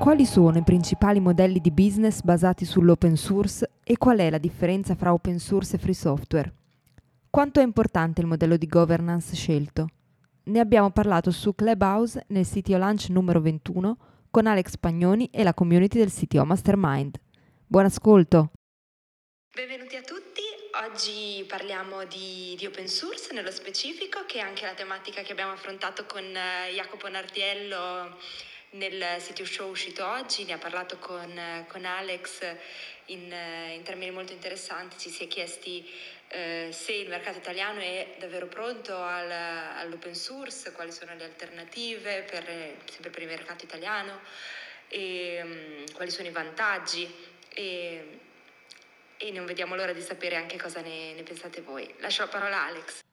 Quali sono i principali modelli di business basati sull'open source e qual è la differenza fra open source e free software? Quanto è importante il modello di governance scelto? Ne abbiamo parlato su Clubhouse nel CTO Lunch numero 21 con Alex Pagnoni e la community del CTO Mastermind. Buon ascolto! Benvenuti a tutti, oggi parliamo di, di, open source nello specifico, che è anche la tematica che abbiamo affrontato con uh, Jacopo Nardiello nel sito show uscito oggi, ne ha parlato con, con Alex in, in, termini molto interessanti, ci si è chiesti eh, se il mercato italiano è davvero pronto al, all'open source, quali sono le alternative per, sempre per il mercato italiano, e, um, quali sono i vantaggi e, e, non vediamo l'ora di sapere anche cosa ne, ne pensate voi. Lascio la parola a Alex.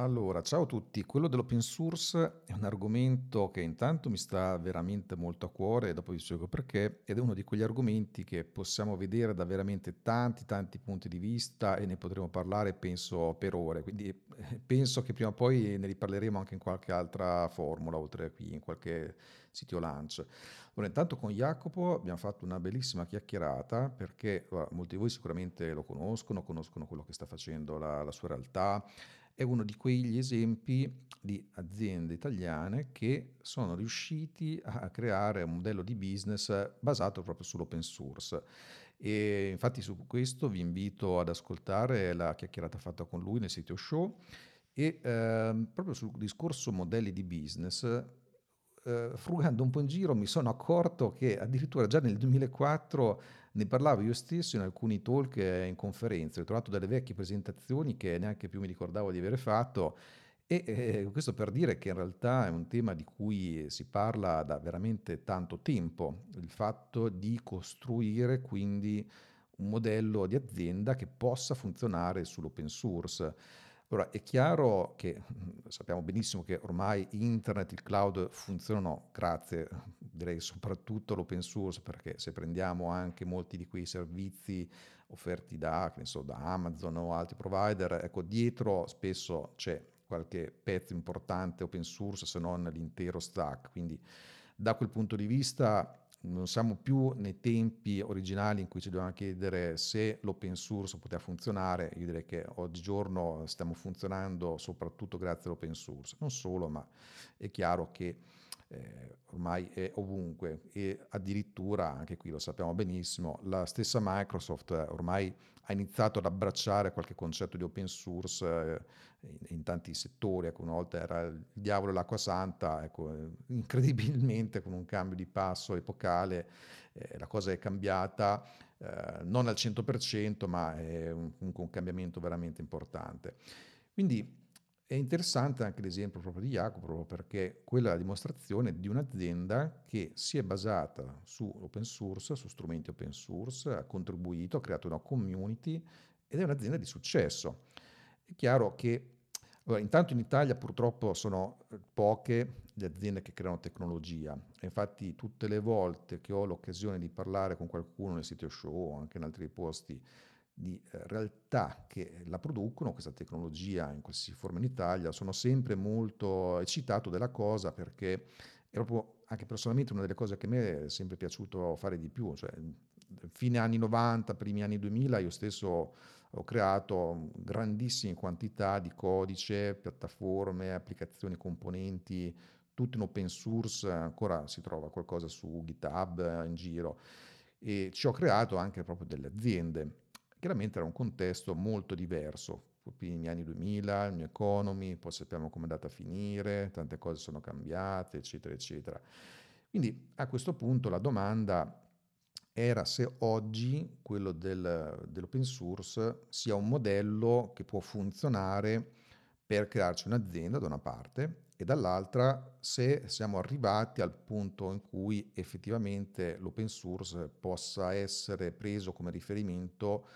Allora, ciao a tutti. Quello dell'open source è un argomento che intanto mi sta veramente molto a cuore e dopo vi spiego perché, ed è uno di quegli argomenti che possiamo vedere da veramente tanti, tanti punti di vista e ne potremo parlare, penso, per ore. Quindi eh, penso che prima o poi ne riparleremo anche in qualche altra formula, oltre a qui, in qualche sito lunch. Allora, intanto con Jacopo abbiamo fatto una bellissima chiacchierata perché molti di voi sicuramente lo conoscono, conoscono quello che sta facendo la, la sua realtà è uno di quegli esempi di aziende italiane che sono riusciti a creare un modello di business basato proprio sull'open source. E infatti su questo vi invito ad ascoltare la chiacchierata fatta con lui nel sito show e eh, proprio sul discorso modelli di business eh, frugando un po' in giro mi sono accorto che addirittura già nel 2004 ne parlavo io stesso in alcuni talk e in conferenze, ho trovato delle vecchie presentazioni che neanche più mi ricordavo di avere fatto e eh, questo per dire che in realtà è un tema di cui si parla da veramente tanto tempo, il fatto di costruire quindi un modello di azienda che possa funzionare sull'open source. Ora, è chiaro che sappiamo benissimo che ormai internet, il cloud funzionano grazie, direi soprattutto all'open source, perché se prendiamo anche molti di quei servizi offerti da, so, da Amazon o altri provider, ecco, dietro spesso c'è qualche pezzo importante open source se non l'intero stack. Quindi da quel punto di vista non siamo più nei tempi originali in cui ci dovevamo chiedere se l'open source poteva funzionare, io direi che oggigiorno stiamo funzionando soprattutto grazie all'open source, non solo, ma è chiaro che eh, ormai è ovunque e addirittura, anche qui lo sappiamo benissimo, la stessa Microsoft ormai ha iniziato ad abbracciare qualche concetto di open source eh, in, in, tanti settori, ecco, una volta era il diavolo e l'acqua santa, ecco, eh, incredibilmente con un cambio di passo epocale eh, la cosa è cambiata, eh, non al 100%, ma è un, un cambiamento veramente importante. Quindi è interessante anche l'esempio proprio di Jacopo, perché quella è la dimostrazione di un'azienda che si è basata su open source, su strumenti open source, ha contribuito, ha creato una community ed è un'azienda di successo. È chiaro che allora, intanto in Italia purtroppo sono eh, poche le aziende che creano tecnologia. Infatti tutte le volte che ho l'occasione di parlare con qualcuno nel sito show o anche in altri posti di eh, realtà che la producono, questa tecnologia in qualsiasi forma in Italia, sono sempre molto eccitato della cosa perché è proprio anche personalmente una delle cose che a me è sempre piaciuto fare di più, cioè fine anni 90, primi anni 2000 io stesso ho creato grandissime quantità di codice, piattaforme, applicazioni, componenti, tutto in open source, ancora si trova qualcosa su GitHub in giro. E ci ho creato anche proprio delle aziende Chiaramente era un contesto molto diverso, negli anni 2000, il New Economy, poi sappiamo come è andata a finire, tante cose sono cambiate, eccetera, eccetera. Quindi a questo punto la domanda era se oggi quello del, dell'open source sia un modello che può funzionare per crearci un'azienda da una parte e dall'altra se siamo arrivati al punto in cui effettivamente l'open source possa essere preso come riferimento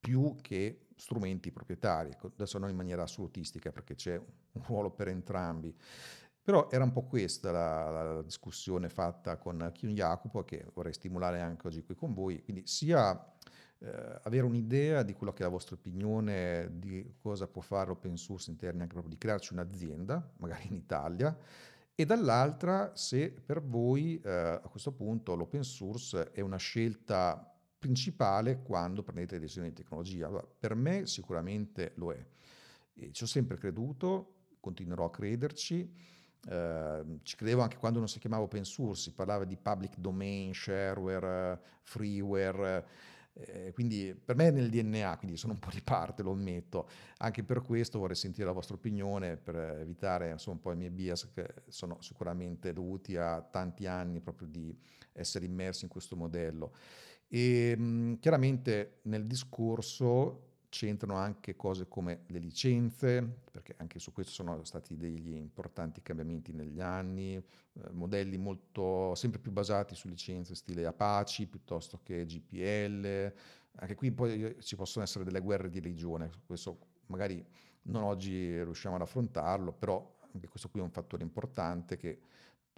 più che strumenti proprietari, ecco, adesso non in maniera assolutistica perché c'è un ruolo per entrambi. Però era un po' questa la, la discussione fatta con Chiun Jacopo che vorrei stimolare anche oggi qui con voi, quindi sia eh, avere un'idea di quello che è la vostra opinione di cosa può fare l'open source in anche proprio di crearci un'azienda, magari in Italia, e dall'altra se per voi eh, a questo punto l'open source è una scelta principale quando prendete decisioni di tecnologia. Allora, per me sicuramente lo è. E ci ho sempre creduto, continuerò a crederci. Eh, ci credevo anche quando non si chiamava open source, si parlava di public domain, shareware, freeware eh, quindi per me è nel DNA, quindi sono un po' di parte, lo ammetto. Anche per questo vorrei sentire la vostra opinione per evitare insomma, un po' i miei bias che sono sicuramente dovuti a tanti anni proprio di essere immersi in questo modello. E mh, chiaramente nel discorso c'entrano anche cose come le licenze, perché anche su questo sono stati degli importanti cambiamenti negli anni, eh, modelli molto sempre più basati su licenze stile Apache piuttosto che GPL, anche qui poi ci possono essere delle guerre di religione, questo magari non oggi riusciamo ad affrontarlo, però anche questo qui è un fattore importante che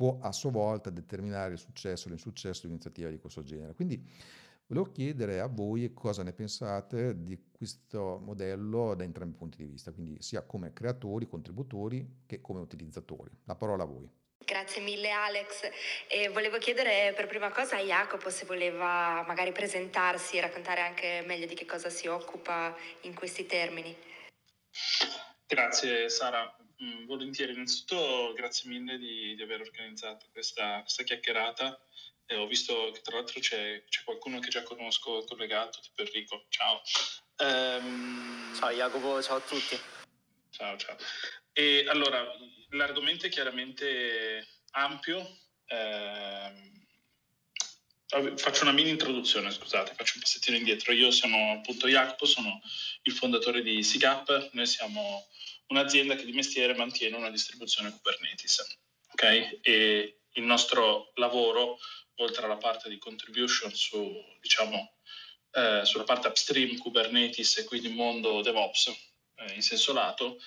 può a sua volta determinare il successo o l'insuccesso di un'iniziativa di questo genere. Quindi Volevo chiedere a voi cosa ne pensate di questo modello da entrambi i punti di vista, quindi sia come creatori, contributori che come utilizzatori. La parola a voi. Grazie mille Alex. E volevo chiedere per prima cosa a Jacopo se voleva magari presentarsi e raccontare anche meglio di che cosa si occupa in questi termini. Grazie Sara, mm, volentieri. Innanzitutto grazie mille di, di aver organizzato questa, questa chiacchierata eh, ho visto che tra l'altro c'è, c'è, qualcuno che già conosco collegato, tipo Enrico. Ciao. Um, ciao Jacopo, ciao a tutti. Ciao, ciao. E allora, l'argomento è chiaramente ampio. Eh, faccio una mini introduzione, scusate, faccio un passettino indietro. Io sono appunto Jacopo, sono il fondatore di SIGAP. Noi siamo un'azienda che di mestiere mantiene una distribuzione Kubernetes. Ok? E il nostro lavoro oltre alla parte di contribution su, diciamo, eh, sulla parte upstream Kubernetes e quindi mondo DevOps eh, in senso lato,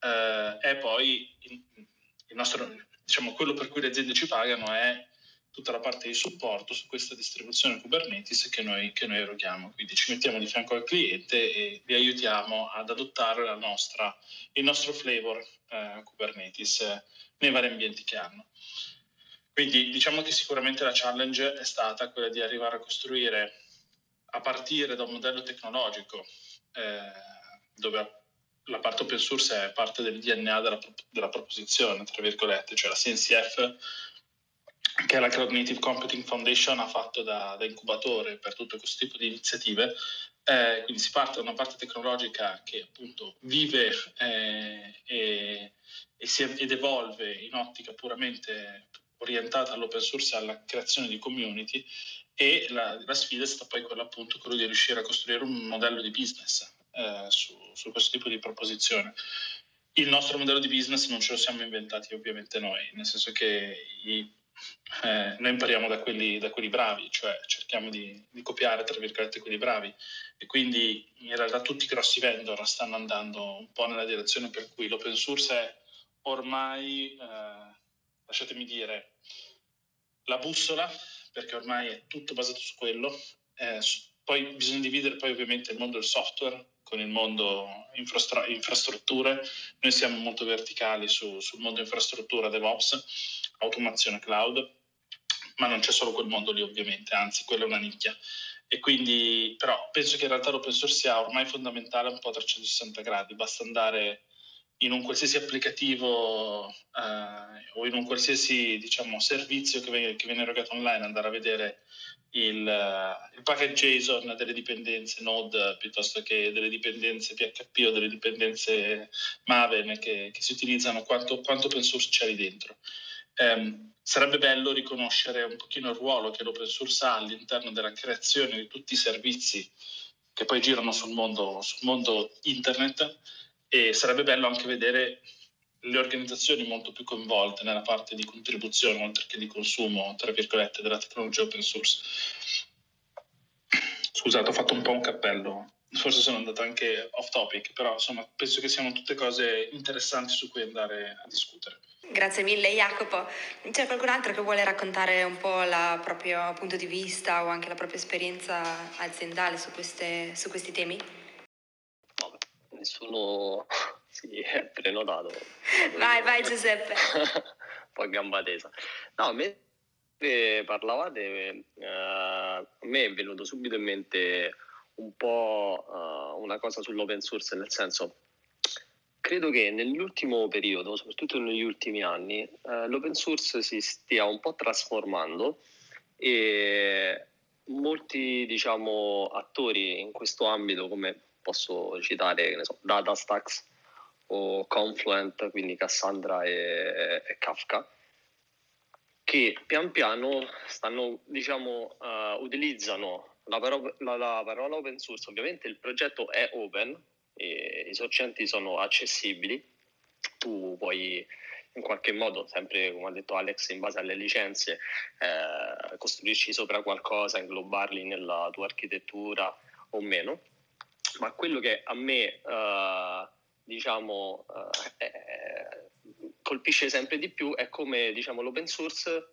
eh, è poi il nostro, diciamo, quello per cui le aziende ci pagano è tutta la parte di supporto su questa distribuzione Kubernetes che noi, che noi eroghiamo. Quindi ci mettiamo di fianco al cliente e vi aiutiamo ad adottare nostra, il nostro flavor eh, Kubernetes eh, nei vari ambienti che hanno. Quindi diciamo che sicuramente la challenge è stata quella di arrivare a costruire a partire da un modello tecnologico eh, dove la parte open source è parte del DNA della, della proposizione, tra virgolette, cioè la CNCF che la Cloud Native Computing Foundation ha fatto da, da incubatore per tutto questo tipo di iniziative. Eh, quindi si parte da una parte tecnologica che appunto vive eh, e, e si, ed evolve in ottica puramente orientata all'open source e alla creazione di community e la, la, sfida è stata poi quella appunto quello di riuscire a costruire un modello di business eh, su, su, questo tipo di proposizione. Il nostro modello di business non ce lo siamo inventati ovviamente noi, nel senso che i, eh, noi impariamo da quelli, da quelli, bravi, cioè cerchiamo di, di, copiare tra virgolette quelli bravi e quindi in realtà tutti i grossi vendor stanno andando un po' nella direzione per cui l'open source è ormai eh, lasciatemi dire, la bussola, perché ormai è tutto basato su quello. Eh, poi bisogna dividere poi ovviamente il mondo del software con il mondo infrastru- infrastrutture. Noi siamo molto verticali su, sul mondo infrastruttura DevOps, automazione cloud, ma non c'è solo quel mondo lì ovviamente, anzi quella è una nicchia. E quindi però penso che in realtà l'open source sia ormai fondamentale un po' a 360 gradi, basta andare in un qualsiasi applicativo eh, o in un qualsiasi diciamo, servizio che viene, che viene, erogato online, andare a vedere il, uh, il, package JSON delle dipendenze Node piuttosto che delle dipendenze PHP o delle dipendenze Maven che, che si utilizzano, quanto, quanto, open source c'è lì dentro. Um, sarebbe bello riconoscere un pochino il ruolo che l'open source ha all'interno della creazione di tutti i servizi che poi girano sul mondo, sul mondo internet e sarebbe bello anche vedere le organizzazioni molto più coinvolte nella parte di contribuzione oltre che di consumo, tra virgolette, della tecnologia open source. Scusate, ho fatto un po' un cappello forse sono andato anche off topic, però insomma penso che siano tutte cose interessanti su cui andare a discutere. Grazie mille Jacopo. C'è qualcun altro che vuole raccontare un po' il proprio punto di vista o anche la propria esperienza aziendale su, queste, su questi temi? Vabbè, nessuno si è prenotato. Vai, vai Giuseppe. Poi gamba tesa. No, mentre parlavate, uh, a me è venuto subito in mente un po' uh, una cosa sull'open source, nel senso, credo che nell'ultimo periodo, soprattutto negli ultimi anni, uh, l'open source si stia un po' trasformando e molti diciamo, attori in questo ambito, come posso citare, so, DataStax o Confluent, quindi Cassandra e, e Kafka, che pian piano stanno, diciamo, uh, utilizzano la parola, la, la parola, open source, ovviamente il progetto è open, i sorgenti sono accessibili, tu puoi in qualche modo, sempre come ha detto Alex, in base alle licenze, eh, costruirci sopra qualcosa, inglobarli nella tua architettura o meno. Ma quello che a me, eh, diciamo, eh, colpisce sempre di più è come diciamo, l'open source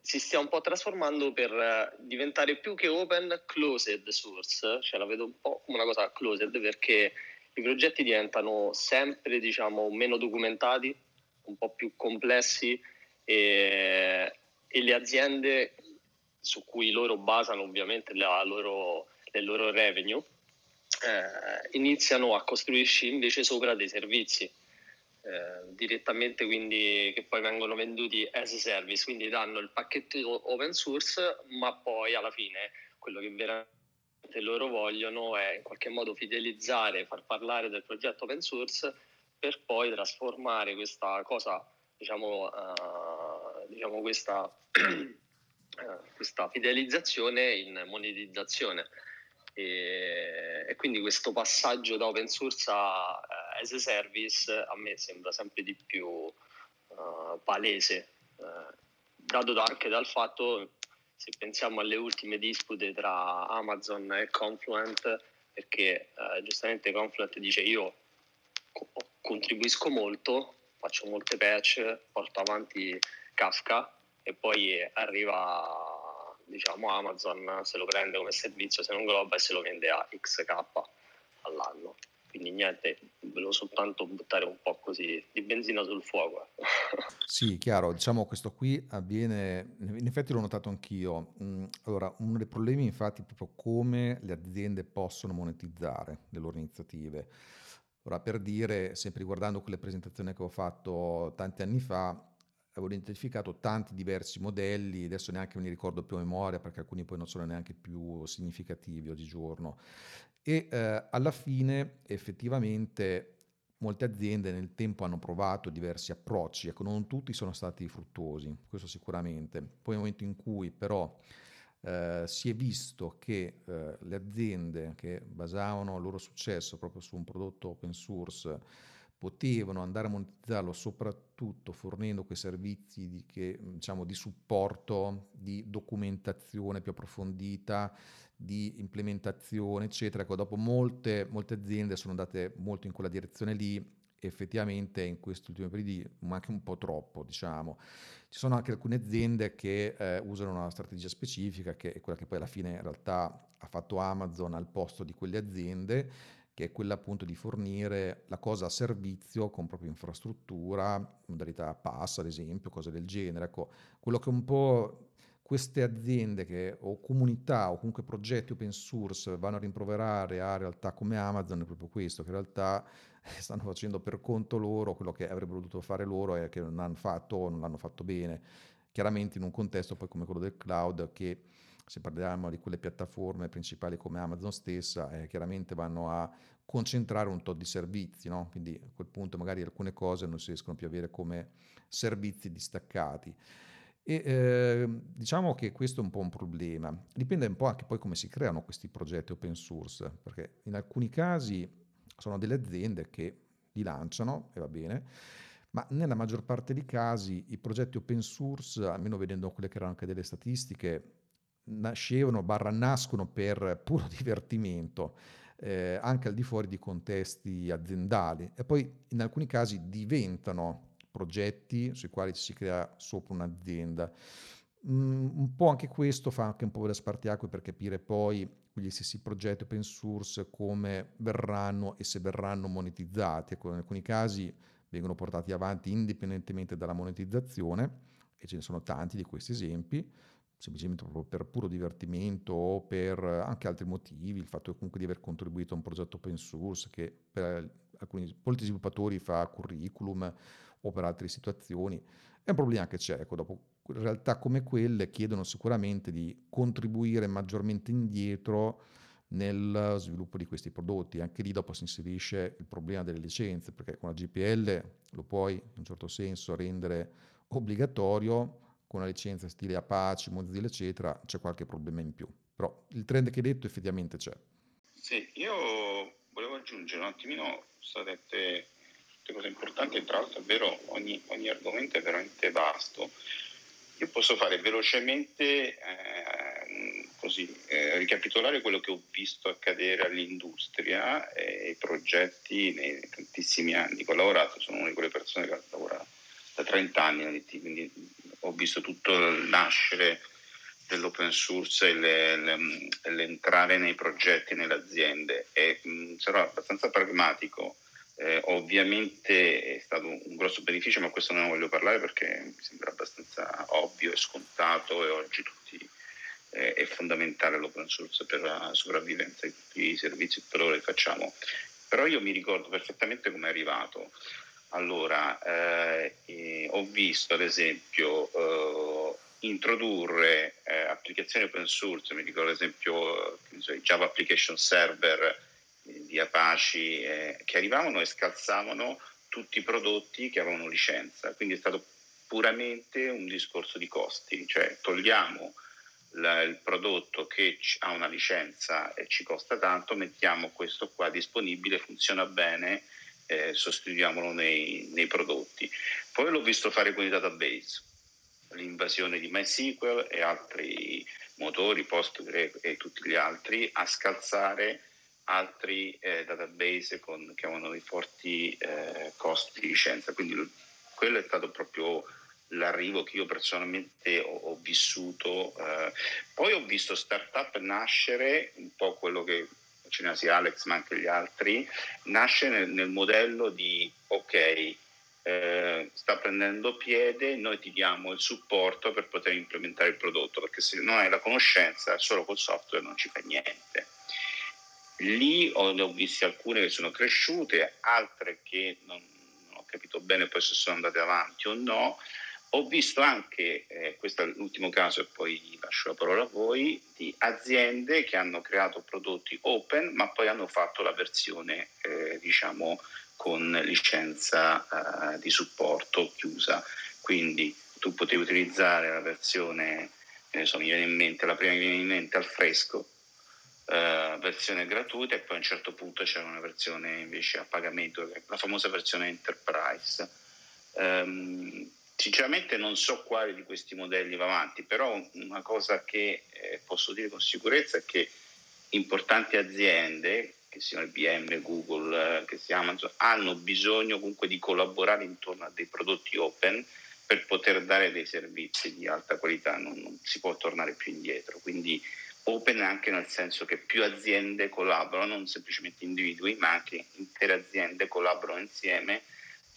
si stia un po' trasformando per eh, diventare più che open closed source, cioè la vedo un po' come una cosa closed perché i progetti diventano sempre diciamo, meno documentati, un po' più complessi e, e le aziende su cui loro basano ovviamente loro, le loro revenue eh, iniziano a costruirci invece sopra dei servizi eh, direttamente quindi che poi vengono venduti as a service, quindi danno il pacchetto open source, ma poi alla fine quello che veramente loro vogliono è in qualche modo fidelizzare, far parlare del progetto open source per poi trasformare questa cosa, diciamo, uh, diciamo questa, questa fidelizzazione in monetizzazione. E, e, quindi questo passaggio da open source a uh, as a service a me sembra sempre di più uh, palese, uh, dato da, anche dal fatto, se pensiamo alle ultime dispute tra Amazon e Confluent, perché giustamente Confluent dice io co- contribuisco molto, faccio molte patch, porto avanti Kafka e poi arriva diciamo Amazon se lo prende come servizio se non globa e se lo vende a XK all'anno. Quindi niente, volevo soltanto buttare un po' così di benzina sul fuoco. sì, chiaro, diciamo questo qui avviene, in effetti l'ho notato anch'io. Mm, allora, uno dei problemi infatti è proprio come le aziende possono monetizzare le loro iniziative. Ora, per dire, sempre riguardando quelle presentazioni che ho fatto tanti anni fa, avevo identificato tanti diversi modelli, adesso neanche me li ricordo più a memoria perché alcuni poi non sono neanche più significativi oggigiorno. E eh, alla fine effettivamente molte aziende nel tempo hanno provato diversi approcci, ecco non tutti sono stati fruttuosi, questo sicuramente. Poi nel momento in cui però eh, si è visto che eh, le aziende che basavano il loro successo proprio su un prodotto open source potevano andare a monetizzarlo soprattutto fornendo quei servizi di, che, diciamo, di supporto, di documentazione più approfondita, di implementazione, eccetera. Ecco, dopo molte, molte aziende sono andate molto in quella direzione lì, effettivamente in questi ultimi periodi, ma anche un po' troppo, diciamo. Ci sono anche alcune aziende che eh, usano una strategia specifica, che è quella che poi alla fine in realtà ha fatto Amazon al posto di quelle aziende, che è quella appunto di fornire la cosa a servizio con propria infrastruttura, modalità pass ad esempio, cose del genere. Ecco, quello che un po' queste aziende che, o comunità o comunque progetti open source vanno a rimproverare a realtà come Amazon è proprio questo, che in realtà stanno facendo per conto loro quello che avrebbero dovuto fare loro e che non hanno fatto o non l'hanno fatto bene. Chiaramente in un contesto poi come quello del cloud che se parliamo di quelle piattaforme principali come Amazon stessa, eh, chiaramente vanno a concentrare un tot di servizi, no? quindi a quel punto magari alcune cose non si riescono più a avere come servizi distaccati. E eh, diciamo che questo è un po' un problema. Dipende un po' anche poi come si creano questi progetti open source, perché in alcuni casi sono delle aziende che li lanciano e va bene, ma nella maggior parte dei casi i progetti open source, almeno vedendo quelle che erano anche delle statistiche, nascevano, barra nascono per puro divertimento, eh, anche al di fuori di contesti aziendali e poi in alcuni casi diventano progetti sui quali si crea sopra un'azienda. Mm, un po' anche questo fa anche un po' da spartiacque per capire poi quegli stessi progetti open source come verranno e se verranno monetizzati. Ecco, in alcuni casi vengono portati avanti indipendentemente dalla monetizzazione e ce ne sono tanti di questi esempi, semplicemente proprio per puro divertimento o per anche altri motivi, il fatto comunque di aver contribuito a un progetto open source che per alcuni, molti sviluppatori fa curriculum o per altre situazioni, è un problema che c'è, ecco, dopo realtà come quelle chiedono sicuramente di contribuire maggiormente indietro nel sviluppo di questi prodotti. Anche lì dopo si inserisce il problema delle licenze, perché con la GPL lo puoi in un certo senso rendere obbligatorio, con una licenza stile Apache, Mozilla, eccetera, c'è qualche problema in più. Però il trend che hai detto effettivamente c'è. Sì, io volevo aggiungere un attimino, sono dette cose importanti, tra l'altro è vero, ogni, ogni argomento è veramente vasto. Io posso fare velocemente, eh, così, eh, ricapitolare quello che ho visto accadere all'industria e i progetti nei tantissimi anni ho lavorato, sono una di quelle persone che lavora da 30 anni quindi ho visto tutto il nascere dell'open source e le, le, l'entrare nei progetti, nelle aziende e mh, sarò abbastanza pragmatico eh, ovviamente è stato un grosso beneficio, ma questo non ne voglio parlare perché mi sembra abbastanza ovvio e scontato e oggi tutti, eh, è fondamentale l'open source per la sopravvivenza di tutti i servizi che per ora facciamo. Però io mi ricordo perfettamente come è arrivato. Allora, eh, ho visto ad esempio eh, introdurre eh, applicazioni open source, mi ricordo ad esempio Java Application Server di Apache eh, che arrivavano e scalzavano tutti i prodotti che avevano licenza, quindi è stato puramente un discorso di costi, cioè togliamo la, il prodotto che ha una licenza e ci costa tanto, mettiamo questo qua disponibile, funziona bene, eh, sostituiamolo nei, nei prodotti. Poi l'ho visto fare con i database, l'invasione di MySQL e altri motori, Postgre e tutti gli altri, a scalzare altri eh, database con, che avevano forti eh, costi di licenza. Quindi quello è stato proprio l'arrivo che io personalmente ho, ho vissuto. Eh. Poi ho visto startup nascere, un po' quello che ce sia Alex ma anche gli altri, nasce nel, nel modello di ok, eh, sta prendendo piede, noi ti diamo il supporto per poter implementare il prodotto, perché se non hai la conoscenza solo col software non ci fa niente. Lì ho, ne ho viste alcune che sono cresciute, altre che non, non ho capito bene poi se sono andate avanti o no. Ho visto anche, eh, questo è l'ultimo caso e poi lascio la parola a voi, di aziende che hanno creato prodotti open ma poi hanno fatto la versione eh, diciamo con licenza eh, di supporto chiusa. Quindi tu potevi utilizzare la versione, eh, so, mi viene in mente, la prima che viene in mente al fresco, eh, versione gratuita e poi a un certo punto c'era una versione invece a pagamento, la famosa versione Enterprise. Um, sinceramente non so quale di questi modelli va avanti, però una cosa che eh, posso dire con sicurezza è che importanti aziende, che siano IBM, Google, eh, che sia Amazon, hanno bisogno comunque di collaborare intorno a dei prodotti open per poter dare dei servizi di alta qualità, non, non si può tornare più indietro. Quindi open anche nel senso che più aziende collaborano, non semplicemente individui, ma anche intere aziende collaborano insieme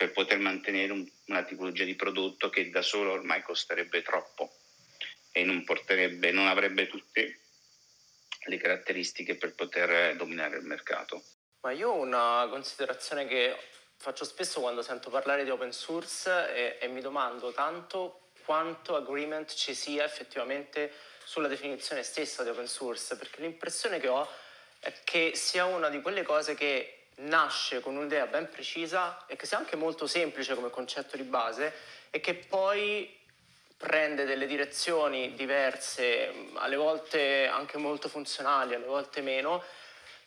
per poter mantenere un, una tipologia di prodotto che da solo ormai costerebbe troppo e non, porterebbe, non avrebbe tutte le caratteristiche per poter dominare il mercato. Ma io ho una considerazione che faccio spesso quando sento parlare di open source e, e mi domando tanto quanto agreement ci sia effettivamente sulla definizione stessa di open source, perché l'impressione che ho è che sia una di quelle cose che nasce con un'idea ben precisa e che sia anche molto semplice come concetto di base e che poi prende delle direzioni diverse, alle volte anche molto funzionali, alle volte meno,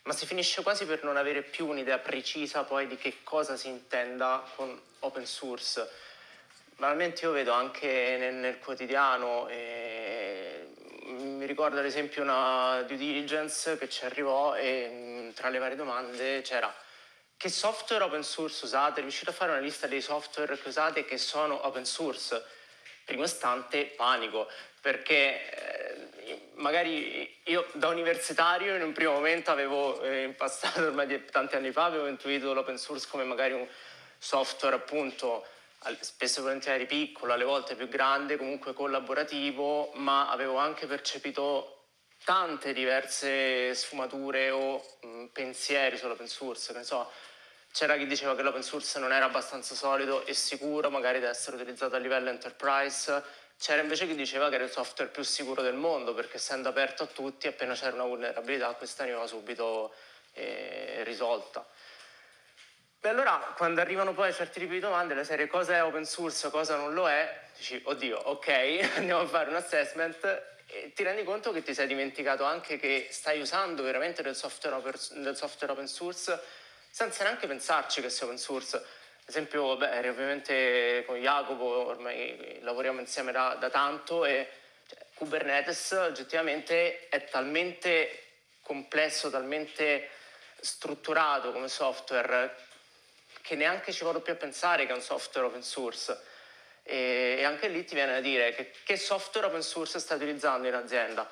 ma si finisce quasi per non avere più un'idea precisa poi di che cosa si intenda con open source. Banalmente io vedo anche nel, nel quotidiano eh, mi ricordo ad esempio una due diligence che ci arrivò e tra le varie domande c'era che software open source usate? Riuscite a fare una lista dei software che usate che sono open source? Primo istante panico, perché eh, magari io da universitario in un primo momento avevo eh, in passato, ormai tanti anni fa, avevo intuito l'open source come magari un software appunto spesso e volentieri piccolo, alle volte più grande, comunque collaborativo, ma avevo anche percepito tante diverse sfumature o mh, pensieri sull'open source, che ne so, c'era chi diceva che l'open source non era abbastanza solido e sicuro magari da essere utilizzato a livello enterprise, c'era invece chi diceva che era il software più sicuro del mondo perché essendo aperto a tutti appena c'era una vulnerabilità questa veniva subito eh, risolta. E allora quando arrivano poi certi tipi di domande, la serie cosa è open source, cosa non lo è, dici oddio, ok, andiamo a fare un assessment. E ti rendi conto che ti sei dimenticato anche che stai usando veramente del software open source senza neanche pensarci che sia open source. Ad esempio, beh, ovviamente con Jacopo ormai lavoriamo insieme da, da tanto e cioè, Kubernetes oggettivamente è talmente complesso, talmente strutturato come software che neanche ci vado più a pensare che è un software open source. E, e anche lì ti viene da dire che, che software open source stai utilizzando in azienda.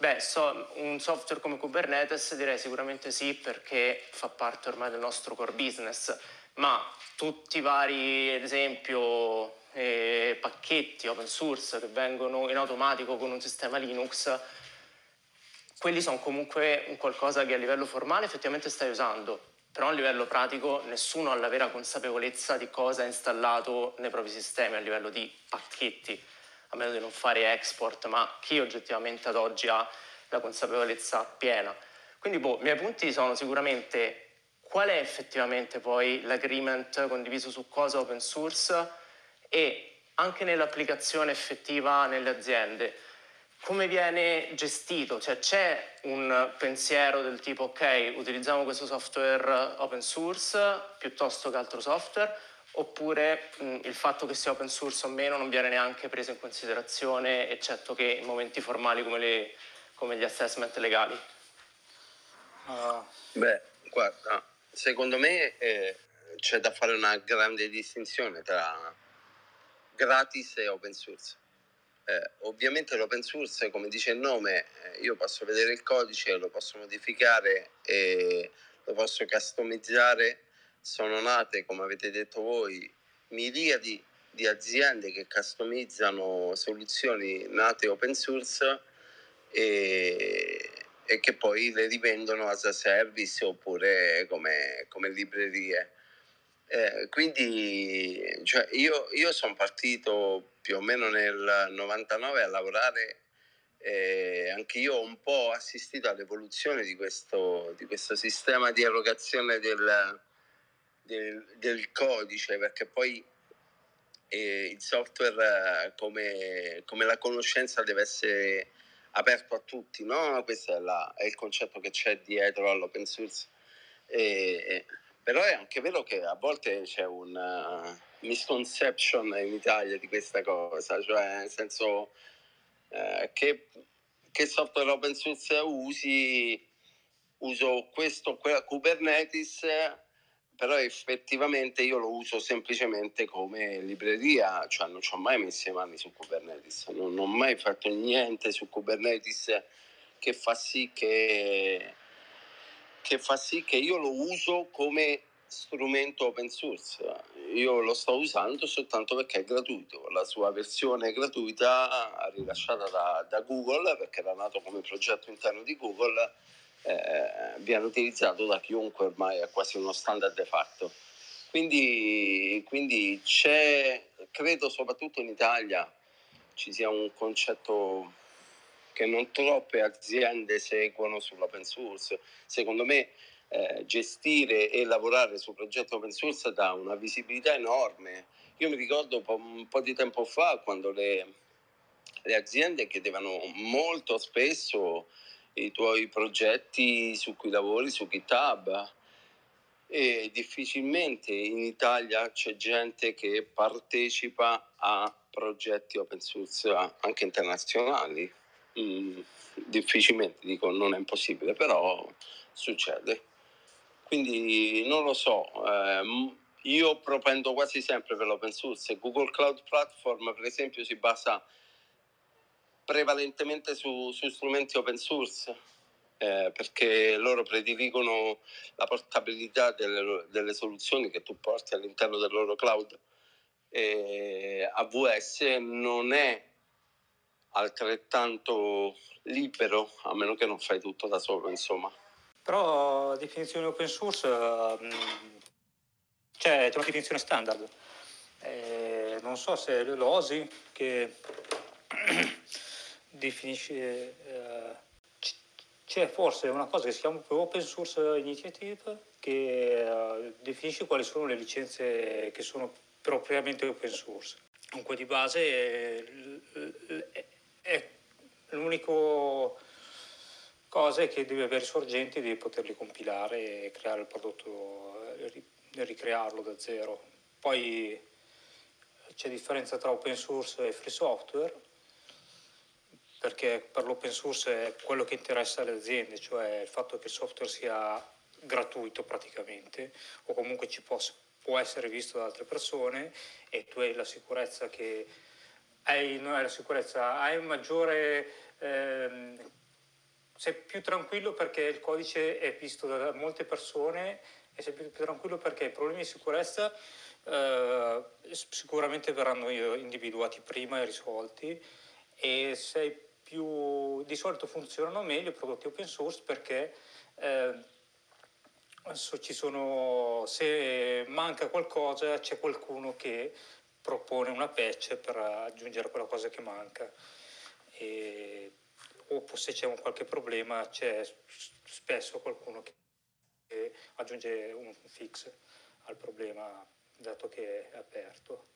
Beh, so, un software come Kubernetes direi sicuramente sì perché fa parte ormai del nostro core business, ma tutti i vari, ad esempio, eh, pacchetti open source che vengono in automatico con un sistema Linux, quelli sono comunque un qualcosa che a livello formale effettivamente stai usando, però a livello pratico nessuno ha la vera consapevolezza di cosa è installato nei propri sistemi a livello di pacchetti, a meno di non fare export, ma chi oggettivamente ad oggi ha la consapevolezza piena. Quindi boh, i miei punti sono sicuramente qual è effettivamente poi l'agreement condiviso su cosa open source e anche nell'applicazione effettiva nelle aziende come viene gestito? Cioè c'è un pensiero del tipo ok, utilizziamo questo software open source piuttosto che altro software oppure mh, il fatto che sia open source o meno non viene neanche preso in considerazione eccetto che in momenti formali come, le, come gli assessment legali? Uh. Beh, guarda, secondo me eh, c'è da fare una grande distinzione tra gratis e open source eh, ovviamente l'open source, come dice il nome, eh, io posso vedere il codice, lo posso modificare e lo posso customizzare. Sono nate, come avete detto voi, miliardi di aziende che customizzano soluzioni nate open source e, e che poi le rivendono as a service oppure come, come librerie. Eh, quindi cioè, io, io sono partito più o meno nel 99 a lavorare e anche io ho un po' assistito all'evoluzione di questo, di questo sistema di erogazione del, del, del codice perché poi eh, il software come, come, la conoscenza deve essere aperto a tutti, no? questo è, la, è il concetto che c'è dietro all'open source. E, però è anche vero che a volte c'è una misconception in Italia di questa cosa, cioè nel senso eh, che, che software open source usi, uso questo, quella Kubernetes, però effettivamente io lo uso semplicemente come libreria, cioè non ci ho mai messo le mani su Kubernetes, non, non ho mai fatto niente su Kubernetes che fa sì che che fa sì che io lo uso come strumento open source. Io lo sto usando soltanto perché è gratuito. La sua versione gratuita, rilasciata da, da Google, perché era nato come progetto interno di Google, eh, viene utilizzato da chiunque ormai, è quasi uno standard de facto. Quindi, quindi c'è, credo soprattutto in Italia, ci sia un concetto che non troppe aziende seguono sull'open source. Secondo me eh, gestire e lavorare su progetti open source dà una visibilità enorme. Io mi ricordo un po' di tempo fa quando le, le aziende chiedevano molto spesso i tuoi progetti su cui lavori su GitHub e difficilmente in Italia c'è gente che partecipa a progetti open source anche internazionali. Mm. difficilmente, dico non è impossibile, però succede. Quindi non lo so, eh, io propendo quasi sempre per l'open source. Google Cloud Platform, per esempio, si basa prevalentemente su, su strumenti open source. Eh, perché loro prediligono la portabilità delle, delle, soluzioni che tu porti all'interno del loro cloud. E AWS non è altrettanto libero, a meno che non fai tutto da solo, insomma. Però definizione open source mh, c'è, c'è una definizione standard. Eh, non so se l'OSI che definisce, eh, c'è forse una cosa che si chiama Open Source Initiative che eh, definisce quali sono le licenze che sono propriamente open source. Comunque di base è, è, è l'unico cosa che deve avere sorgenti di poterli compilare e creare il prodotto nel ricrearlo da zero. Poi c'è differenza tra open source e free software, perché per l'open source è quello che interessa alle aziende, cioè il fatto che il software sia gratuito praticamente, o comunque ci possa, può essere visto da altre persone e tu hai la sicurezza che hai, non hai la sicurezza, hai un maggiore... Ehm, sei più tranquillo perché il codice è visto da molte persone e sei più, più tranquillo perché i problemi di sicurezza eh, sicuramente verranno individuati prima e risolti e sei più, di solito funzionano meglio i prodotti open source perché eh, sono, se manca qualcosa c'è qualcuno che propone una patch per aggiungere quella cosa che manca. E, o se c'è un qualche problema c'è spesso qualcuno che aggiunge un fix al problema dato che è aperto.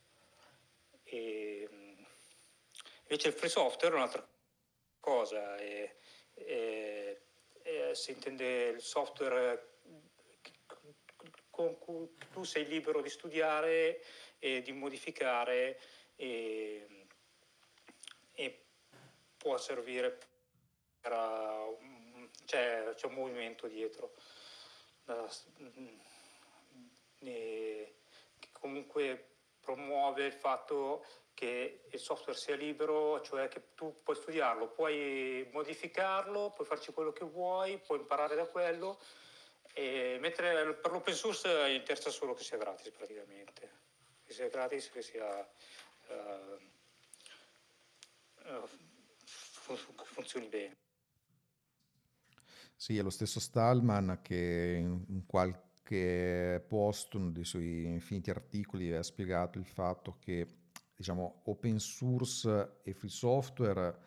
E, invece il free software è un'altra cosa, è, è, è, si intende il software con cui tu sei libero di studiare e di modificare e, e può servire per... Cioè, c'è un movimento dietro. Che comunque promuove il fatto che il software sia libero, cioè che tu puoi studiarlo, puoi modificarlo, puoi farci quello che vuoi, puoi imparare da quello, mentre per l'open source interessa solo che sia gratis praticamente, che sia gratis, che sia... Uh, uh, funzioni bene. Sì, è lo stesso Stallman che in qualche post, uno dei suoi infiniti articoli, ha spiegato il fatto che diciamo, open source e free software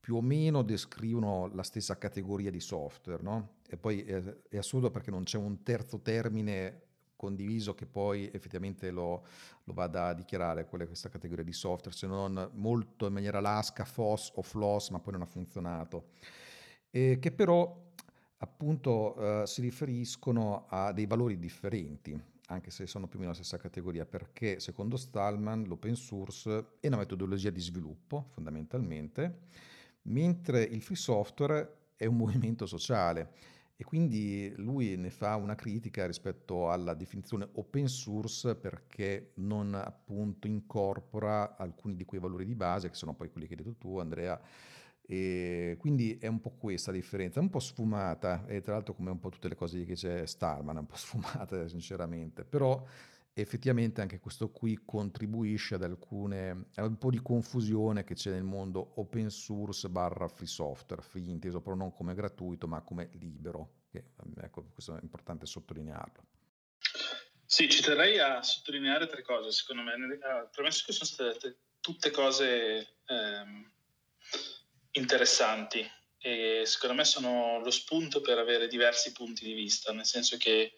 più o meno descrivono la stessa categoria di software, no? E poi è, è assurdo perché non c'è un terzo termine condiviso che poi effettivamente lo, lo vada a dichiarare quella, questa categoria di software, se non molto in maniera lasca, FOS o FLOS, ma poi non ha funzionato. E che però appunto eh, si riferiscono a dei valori differenti, anche se sono più o meno la stessa categoria, perché secondo Stallman l'open source è una metodologia di sviluppo fondamentalmente, mentre il free software è un movimento sociale. E quindi lui ne fa una critica rispetto alla definizione open source perché non appunto incorpora alcuni di quei valori di base che sono poi quelli che hai detto tu Andrea e quindi è un po' questa la differenza, un po' sfumata, e tra l'altro come un po' tutte le cose che c'è Starman, è un po' sfumata sinceramente, però effettivamente anche questo qui contribuisce ad alcune, a un po' di confusione che c'è nel mondo open source barra free software, free inteso però non come gratuito ma come libero, che, ecco, questo è importante sottolinearlo. Sì, ci terrei a sottolineare tre cose, secondo me, premesso che sono state tutte cose... Ehm, interessanti e secondo me sono lo spunto per avere diversi punti di vista, nel senso che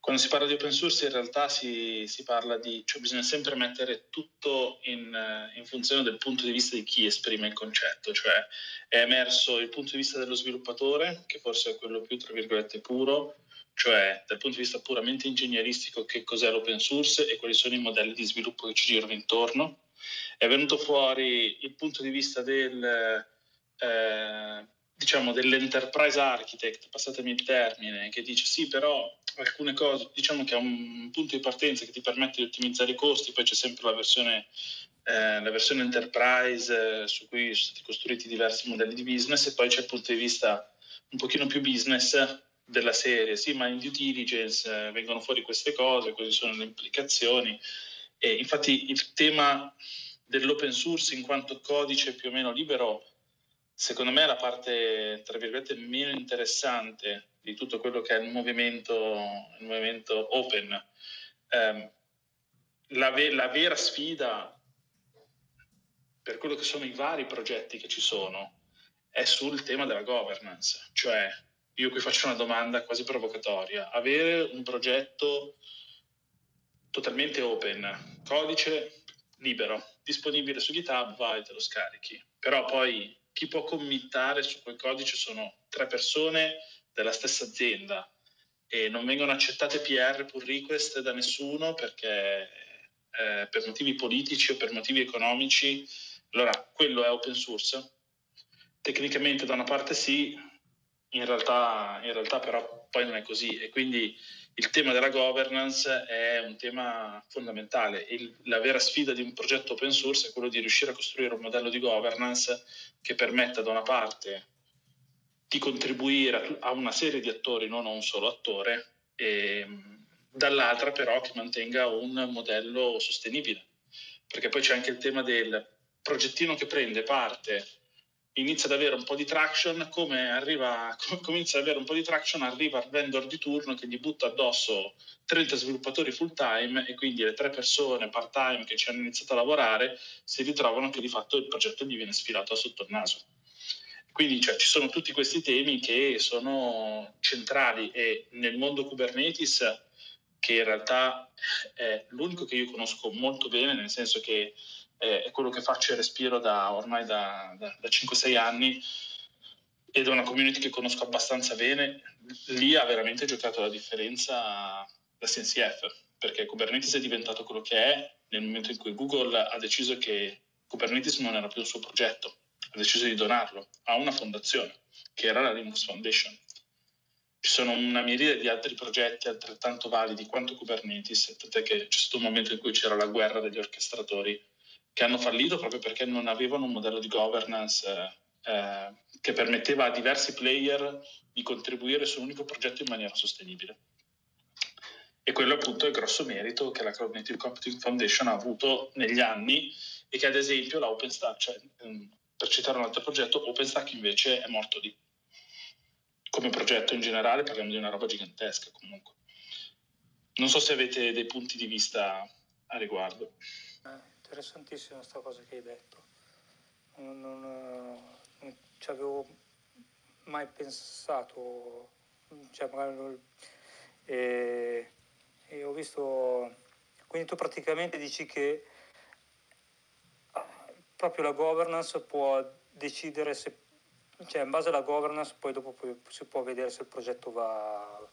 quando si parla di open source in realtà si, si parla di, cioè bisogna sempre mettere tutto in, in, funzione del punto di vista di chi esprime il concetto, cioè è emerso il punto di vista dello sviluppatore, che forse è quello più, tra virgolette, puro, cioè dal punto di vista puramente ingegneristico che cos'è l'open source e quali sono i modelli di sviluppo che ci girano intorno. È venuto fuori il punto di vista del eh, diciamo, dell'enterprise architect, passatemi il termine, che dice sì, però alcune cose, diciamo che ha un punto di partenza che ti permette di ottimizzare i costi, poi c'è sempre la versione, eh, la versione enterprise eh, su cui sono stati costruiti diversi modelli di business e poi c'è il punto di vista un pochino più business della serie, sì, ma in due diligence eh, vengono fuori queste cose, quali sono le implicazioni. E infatti il tema dell'open source in quanto codice più o meno libero, secondo me la parte, tra virgolette, meno interessante di tutto quello che è il movimento, il movimento open. Eh, la, ve- la vera sfida per quello che sono i vari progetti che ci sono è sul tema della governance, cioè io qui faccio una domanda quasi provocatoria, avere un progetto totalmente open, codice libero, disponibile su GitHub, vai, te lo scarichi. Però poi chi può committare su quel codice sono tre persone della stessa azienda e non vengono accettate PR pull request da nessuno perché eh, per motivi politici o per motivi economici. Allora, quello è open source? Tecnicamente da una parte sì, in realtà, in realtà però poi non è così e quindi il tema della governance è un tema fondamentale. Il, la vera sfida di un progetto open source è quello di riuscire a costruire un modello di governance che permetta da una parte di contribuire a una serie di attori, non a un solo attore, e dall'altra però che mantenga un modello sostenibile. Perché poi c'è anche il tema del progettino che prende parte inizia ad avere un po' di traction, come arriva, comincia ad avere un po' di traction, arriva il vendor di turno che gli butta addosso 30 sviluppatori full time e quindi le tre persone part time che ci hanno iniziato a lavorare si ritrovano che di fatto il progetto gli viene sfilato sotto il naso. Quindi cioè, ci sono tutti questi temi che sono centrali e nel mondo Kubernetes, che in realtà è l'unico che io conosco molto bene, nel senso che è quello che faccio e respiro da ormai da, da, da 5-6 anni ed è una community che conosco abbastanza bene, lì ha veramente giocato la differenza la CNCF, perché Kubernetes è diventato quello che è nel momento in cui Google ha deciso che Kubernetes non era più il suo progetto, ha deciso di donarlo a una fondazione, che era la Linux Foundation. Ci sono una miriade di altri progetti altrettanto validi quanto Kubernetes, tant'è che c'è stato un momento in cui c'era la guerra degli orchestratori che hanno fallito proprio perché non avevano un modello di governance eh, eh, che permetteva a diversi player di contribuire su un unico progetto in maniera sostenibile. E quello appunto è il grosso merito che la Cloud Native Computing Foundation ha avuto negli anni e che ad esempio la OpenStack, cioè, ehm, per citare un altro progetto, OpenStack invece è morto lì. Come progetto in generale parliamo di una roba gigantesca comunque. Non so se avete dei punti di vista a riguardo interessantissima questa cosa che hai detto. Non, non, non ci avevo mai pensato, cioè magari, e, e ho visto, quindi tu praticamente dici che proprio la governance può decidere se, cioè in base alla governance poi dopo si può vedere se il progetto va,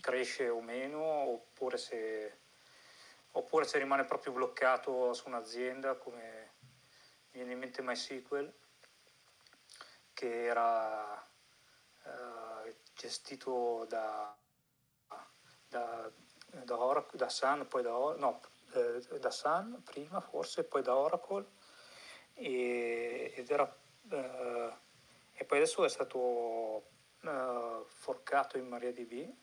cresce o meno oppure se oppure se rimane proprio bloccato su un'azienda come mi viene in mente MySQL che era eh, gestito da, da, da, Oracle, da Sun, poi da, no, eh, da Sun prima forse, poi da Oracle e, ed era, eh, e poi adesso è stato eh, forcato in MariaDB.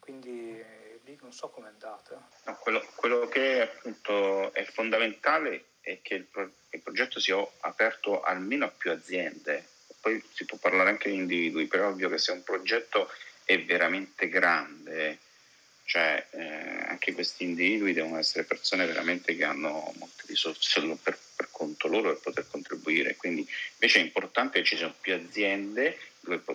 Quindi lì non so com'è andata. No, quello, quello, che appunto è fondamentale è che il, pro, il, progetto sia aperto almeno a più aziende, poi si può parlare anche di individui, però è ovvio che se un progetto è veramente grande, cioè eh, anche questi individui devono essere persone veramente che hanno molte risorse per, per conto loro per poter contribuire, quindi invece è importante che ci siano più aziende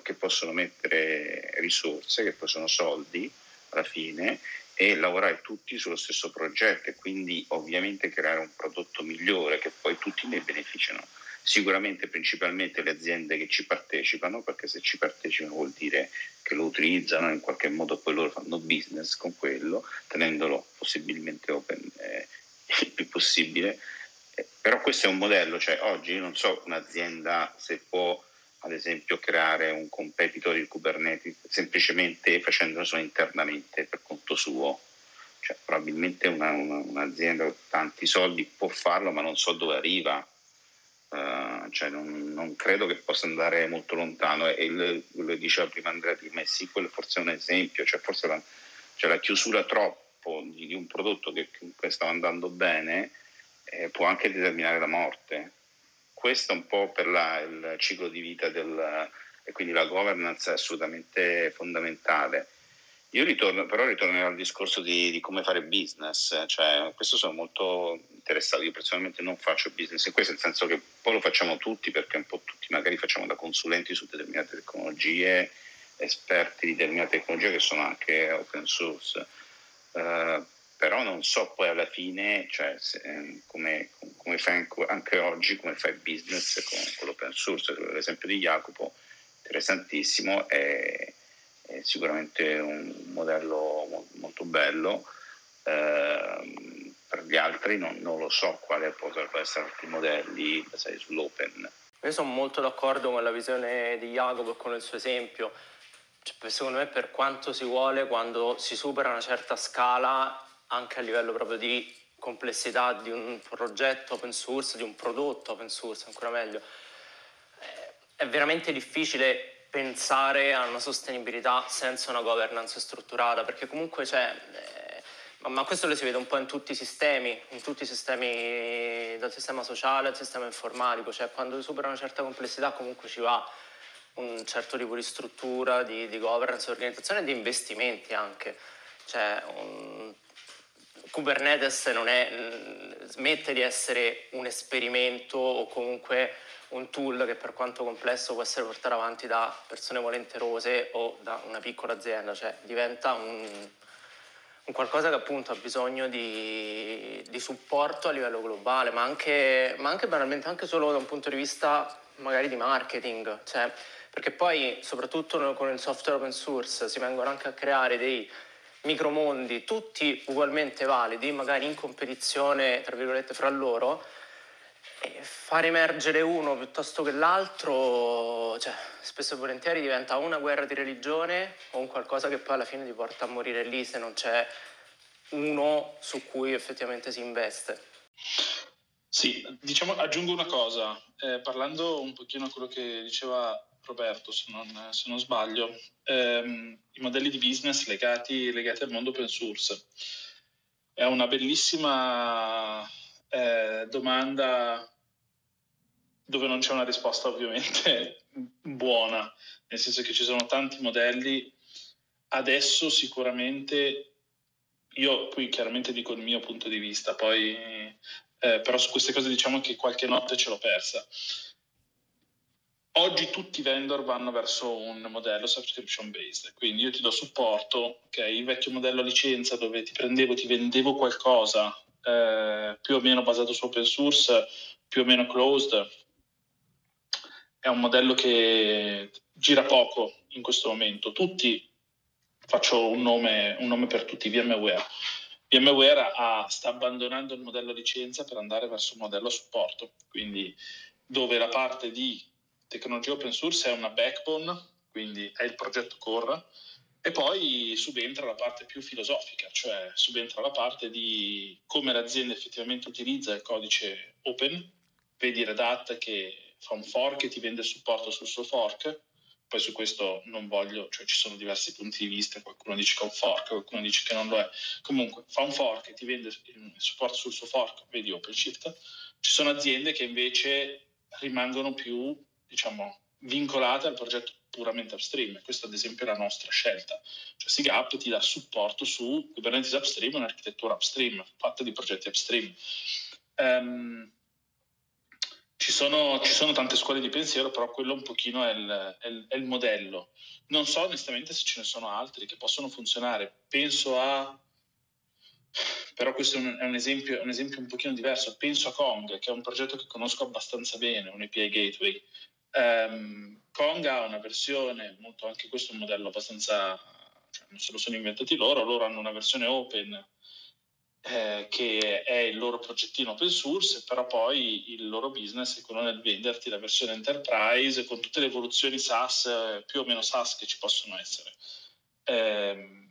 che possono mettere risorse, che possono soldi alla fine e lavorare tutti sullo stesso progetto e quindi ovviamente creare un prodotto migliore che poi tutti ne beneficiano. Sicuramente principalmente le aziende che ci partecipano, perché se ci partecipano vuol dire che lo utilizzano in qualche modo poi loro fanno business con quello, tenendolo possibilmente open eh, il più possibile. Eh, però questo è un modello, cioè oggi non so un'azienda se può ad esempio creare un competitor di Kubernetes semplicemente facendolo internamente per conto suo. Cioè, probabilmente una, una, un'azienda con tanti soldi può farlo, ma non so dove arriva. Uh, cioè non, non, credo che possa andare molto lontano. E quello che diceva prima Andrea di MySQL forse è un esempio, cioè forse la, cioè la chiusura troppo di, di, un prodotto che comunque stava andando bene eh, può anche determinare la morte questo un po' per la, il ciclo di vita del, e quindi la governance è assolutamente fondamentale. Io ritorno, però ritornerò al discorso di, di, come fare business, cioè questo sono molto interessato, io personalmente non faccio business in questo, nel senso che poi lo facciamo tutti perché un po' tutti magari facciamo da consulenti su determinate tecnologie, esperti di determinate tecnologie che sono anche open source. Uh, però non so poi alla fine cioè, se, ehm, come, come, fai anche oggi, come fai business con, con l'open source. L'esempio di Jacopo, interessantissimo, è, è sicuramente un modello molto bello. Eh, per gli altri non, non, lo so quale potrebbero essere altri modelli basati sull'open. Io sono molto d'accordo con la visione di Jacopo e con il suo esempio. Cioè, secondo me per quanto si vuole, quando si supera una certa scala anche a livello proprio di complessità di un progetto open source, di un prodotto open source, ancora meglio. È veramente difficile pensare a una sostenibilità senza una governance strutturata, perché comunque c'è, eh, ma questo lo si vede un po' in tutti i sistemi, in tutti i sistemi, dal sistema sociale al sistema informatico, cioè quando supera una certa complessità comunque ci va un certo tipo di struttura, di, di governance, organizzazione e di investimenti anche. Cioè, un, Kubernetes non è, mm, smette di essere un esperimento o comunque un tool che per quanto complesso può essere portato avanti da persone volenterose o da una piccola azienda, cioè diventa un, un qualcosa che appunto ha bisogno di, di supporto a livello globale, ma anche, ma anche banalmente anche solo da un punto di vista magari di marketing, cioè, perché poi soprattutto con il software open source si vengono anche a creare dei micromondi, tutti ugualmente validi, magari in competizione, tra virgolette, fra loro, e far emergere uno piuttosto che l'altro, cioè, spesso e volentieri diventa una guerra di religione o un qualcosa che poi alla fine ti porta a morire lì se non c'è uno su cui effettivamente si investe. Sì, diciamo, aggiungo una cosa, eh, parlando un pochino a quello che diceva Roberto, se non, se non sbaglio, ehm, i modelli di business legati, legati, al mondo open source. È una bellissima eh, domanda dove non c'è una risposta ovviamente buona, nel senso che ci sono tanti modelli. Adesso sicuramente, io qui chiaramente dico il mio punto di vista, poi eh, però su queste cose diciamo che qualche notte ce l'ho persa. Oggi tutti i vendor vanno verso un modello subscription based, quindi io ti do supporto, ok, il vecchio modello a licenza dove ti prendevo, ti vendevo qualcosa eh, più o meno basato su open source, più o meno closed, è un modello che gira poco in questo momento. Tutti, faccio un nome, un nome per tutti, VMware. VMware ha, sta abbandonando il modello a licenza per andare verso un modello a supporto, quindi dove la parte di tecnologia open source è una backbone, quindi è il progetto core, e poi subentra la parte più filosofica, cioè subentra la parte di come l'azienda effettivamente utilizza il codice open, vedi Red Hat che fa un fork e ti vende supporto sul suo fork, poi su questo non voglio, cioè ci sono diversi punti di vista, qualcuno dice che è un fork, qualcuno dice che non lo è, comunque fa un fork e ti vende supporto sul suo fork, vedi OpenShift, ci sono aziende che invece rimangono più diciamo, vincolate al progetto puramente upstream. Questa ad esempio è la nostra scelta. Cioè SIGAP ti dà supporto su Kubernetes Upstream, un'architettura upstream, fatta di progetti upstream. Um, ci, sono, ci, sono, tante scuole di pensiero, però quello un pochino è il, è, il, è il, modello. Non so onestamente se ce ne sono altri che possono funzionare. Penso a... Però questo è un, è un, esempio, un esempio un pochino diverso. Penso a Kong, che è un progetto che conosco abbastanza bene, un API Gateway, Um, Kong ha una versione, molto, anche questo è un modello abbastanza, cioè non se lo sono inventati loro, loro hanno una versione open eh, che è il loro progettino open source, però poi il loro business è quello nel venderti la versione enterprise con tutte le evoluzioni SaaS, più o meno SaaS che ci possono essere. Eh,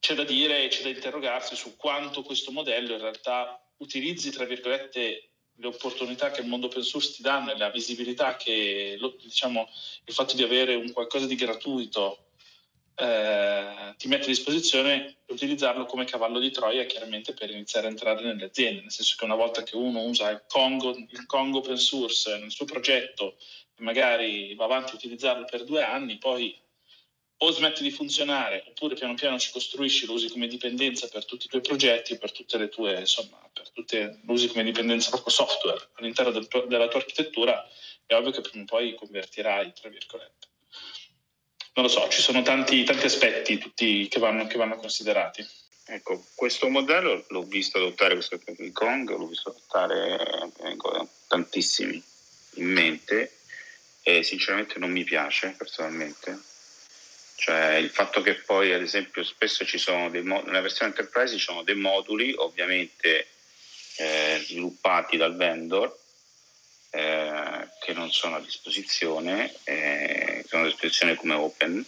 c'è da dire c'è da interrogarsi su quanto questo modello in realtà utilizzi, tra virgolette, le opportunità che il mondo open source ti dà la visibilità che diciamo, il fatto di avere un qualcosa di gratuito eh, ti mette a disposizione utilizzarlo come cavallo di Troia chiaramente per iniziare a entrare nelle aziende, nel senso che una volta che uno usa il Congo, il Congo open source nel suo progetto magari va avanti a utilizzarlo per due anni, poi o smette di funzionare oppure piano piano ci costruisci, lo usi come dipendenza per tutti i tuoi progetti per tutte le tue, insomma, per tutte, lo usi come dipendenza proprio software all'interno del, della tua architettura, è ovvio che prima o poi convertirai, tra virgolette non lo so, ci sono tanti, tanti aspetti tutti che vanno, che vanno, considerati. Ecco, questo modello l'ho visto adottare, questo King Kong, l'ho visto adottare ecco, tantissimi in mente e sinceramente non mi piace personalmente. Cioè il fatto che poi ad esempio spesso ci sono dei moduli, nella versione enterprise ci sono dei moduli ovviamente eh, sviluppati dal vendor eh, che non sono a disposizione, eh, sono a disposizione come open,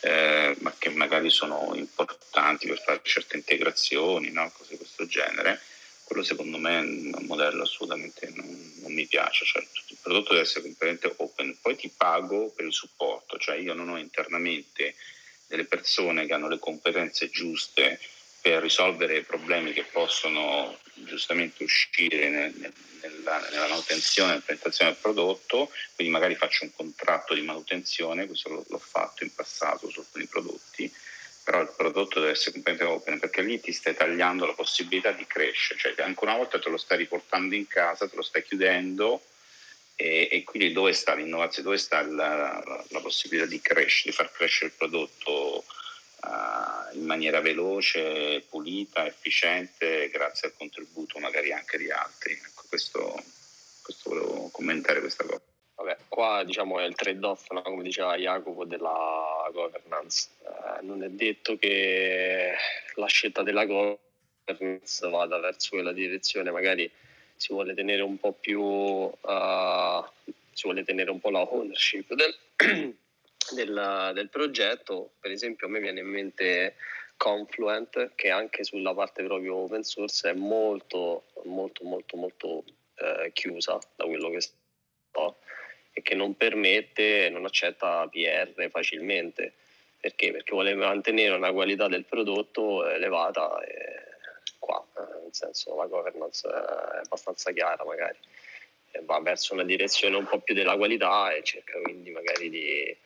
eh, ma che magari sono importanti per fare certe integrazioni, no? cose di questo genere. Quello secondo me è un modello assolutamente non, non mi piace, cioè il prodotto deve essere completamente open, poi ti pago per il supporto, cioè io non ho internamente delle persone che hanno le competenze giuste per risolvere problemi che possono giustamente uscire nel, nella, nella, manutenzione, nella presentazione del prodotto, quindi magari faccio un contratto di manutenzione, questo l'ho, l'ho fatto in passato su alcuni prodotti, però il prodotto deve essere completamente open perché lì ti stai tagliando la possibilità di crescere, cioè ancora una volta te lo stai riportando in casa, te lo stai chiudendo e, e quindi dove sta l'innovazione, dove sta la, la, la possibilità di crescere, di far crescere il prodotto uh, in maniera veloce, pulita, efficiente, grazie al contributo magari anche di altri. Ecco, questo, questo volevo commentare questa cosa. Vabbè, qua diciamo è il trade-off, no? come diceva Jacopo, della governance. Eh, non è detto che la scelta della governance vada verso quella direzione, magari si vuole tenere un po' più, uh, si vuole tenere un po' la ownership del, del, del, progetto. Per esempio a me viene in mente Confluent che anche sulla parte proprio open source è molto molto molto molto eh, chiusa da quello che so e che non permette, non accetta PR facilmente. Perché? Perché vuole mantenere una qualità del prodotto elevata e qua, eh, nel senso la governance è abbastanza chiara magari, va verso una direzione un po' più della qualità e cerca quindi magari di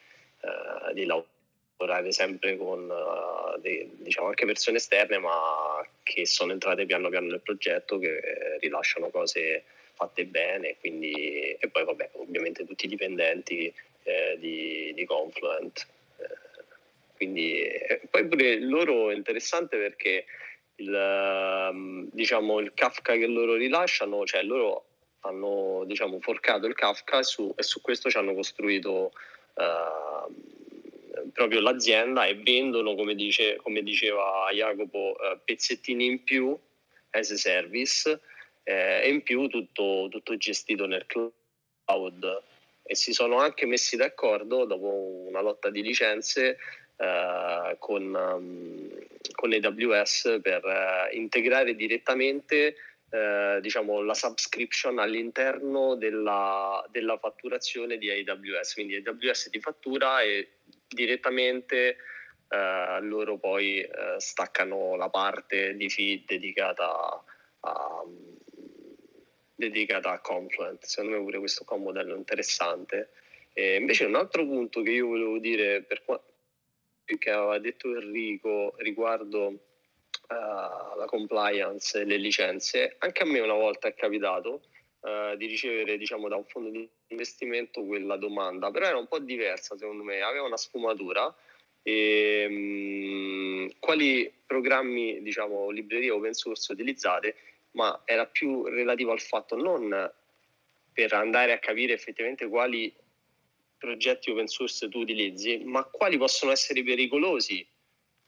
eh, di lavorare sempre con uh, dei, diciamo anche persone esterne ma che sono entrate piano piano nel progetto che rilasciano cose fatte bene quindi, e poi vabbè ovviamente tutti i dipendenti eh, di, di, Confluent eh, quindi poi pure loro è interessante perché il, ehm, diciamo, il Kafka che loro rilasciano cioè loro hanno diciamo forcato il Kafka su, e su questo ci hanno costruito uh, proprio l'azienda e vendono, come, dice, come diceva Jacopo, uh, pezzettini in più as a service eh, e in più tutto, tutto gestito nel cloud. E si sono anche messi d'accordo dopo una lotta di licenze uh, con, um, con AWS per uh, integrare direttamente eh, diciamo, la subscription all'interno della, della, fatturazione di AWS, quindi AWS ti fattura e direttamente eh, loro poi eh, staccano la parte di feed dedicata a, dedicata a Confluent. Secondo me pure questo qua è un modello interessante. E invece un altro punto che io volevo dire per qua, che aveva detto Enrico riguardo uh, la compliance e le licenze, anche a me una volta è capitato uh, di ricevere diciamo, da un fondo di investimento quella domanda, però era un po' diversa secondo me, aveva una sfumatura. E, um, quali programmi, diciamo, librerie open source utilizzate, ma era più relativo al fatto non per andare a capire effettivamente quali progetti open source tu utilizzi, ma quali possono essere pericolosi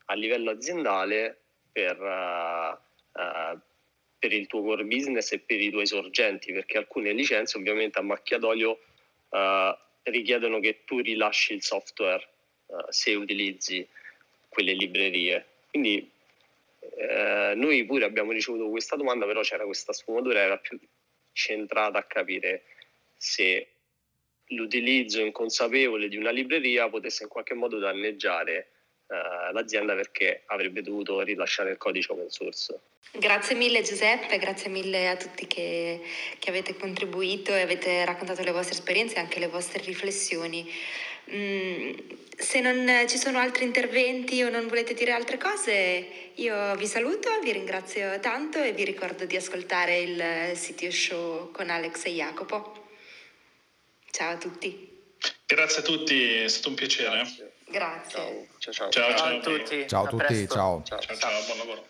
a livello aziendale per, uh, uh, per, il tuo core business e per i tuoi sorgenti, perché alcune licenze ovviamente a macchia d'olio uh, richiedono che tu rilasci il software se utilizzi quelle librerie. Quindi noi pure abbiamo ricevuto questa domanda, però c'era questa sfumatura, era più centrata a capire se l'utilizzo inconsapevole di una libreria potesse in qualche modo danneggiare uh, l'azienda perché avrebbe dovuto rilasciare il codice open source. Grazie mille Giuseppe, grazie mille a tutti che, che avete contribuito e avete raccontato le vostre esperienze e anche le vostre riflessioni. Mm, se non ci sono altri interventi o non volete dire altre cose, io vi saluto, vi ringrazio tanto e vi ricordo di ascoltare il CTO Show con Alex e Jacopo. Ciao a tutti. Grazie a tutti, è stato un piacere. Grazie. Ciao, ciao, ciao. ciao, ciao, ciao a tutti. Ciao a tutti, ciao. Ciao, ciao, buon lavoro.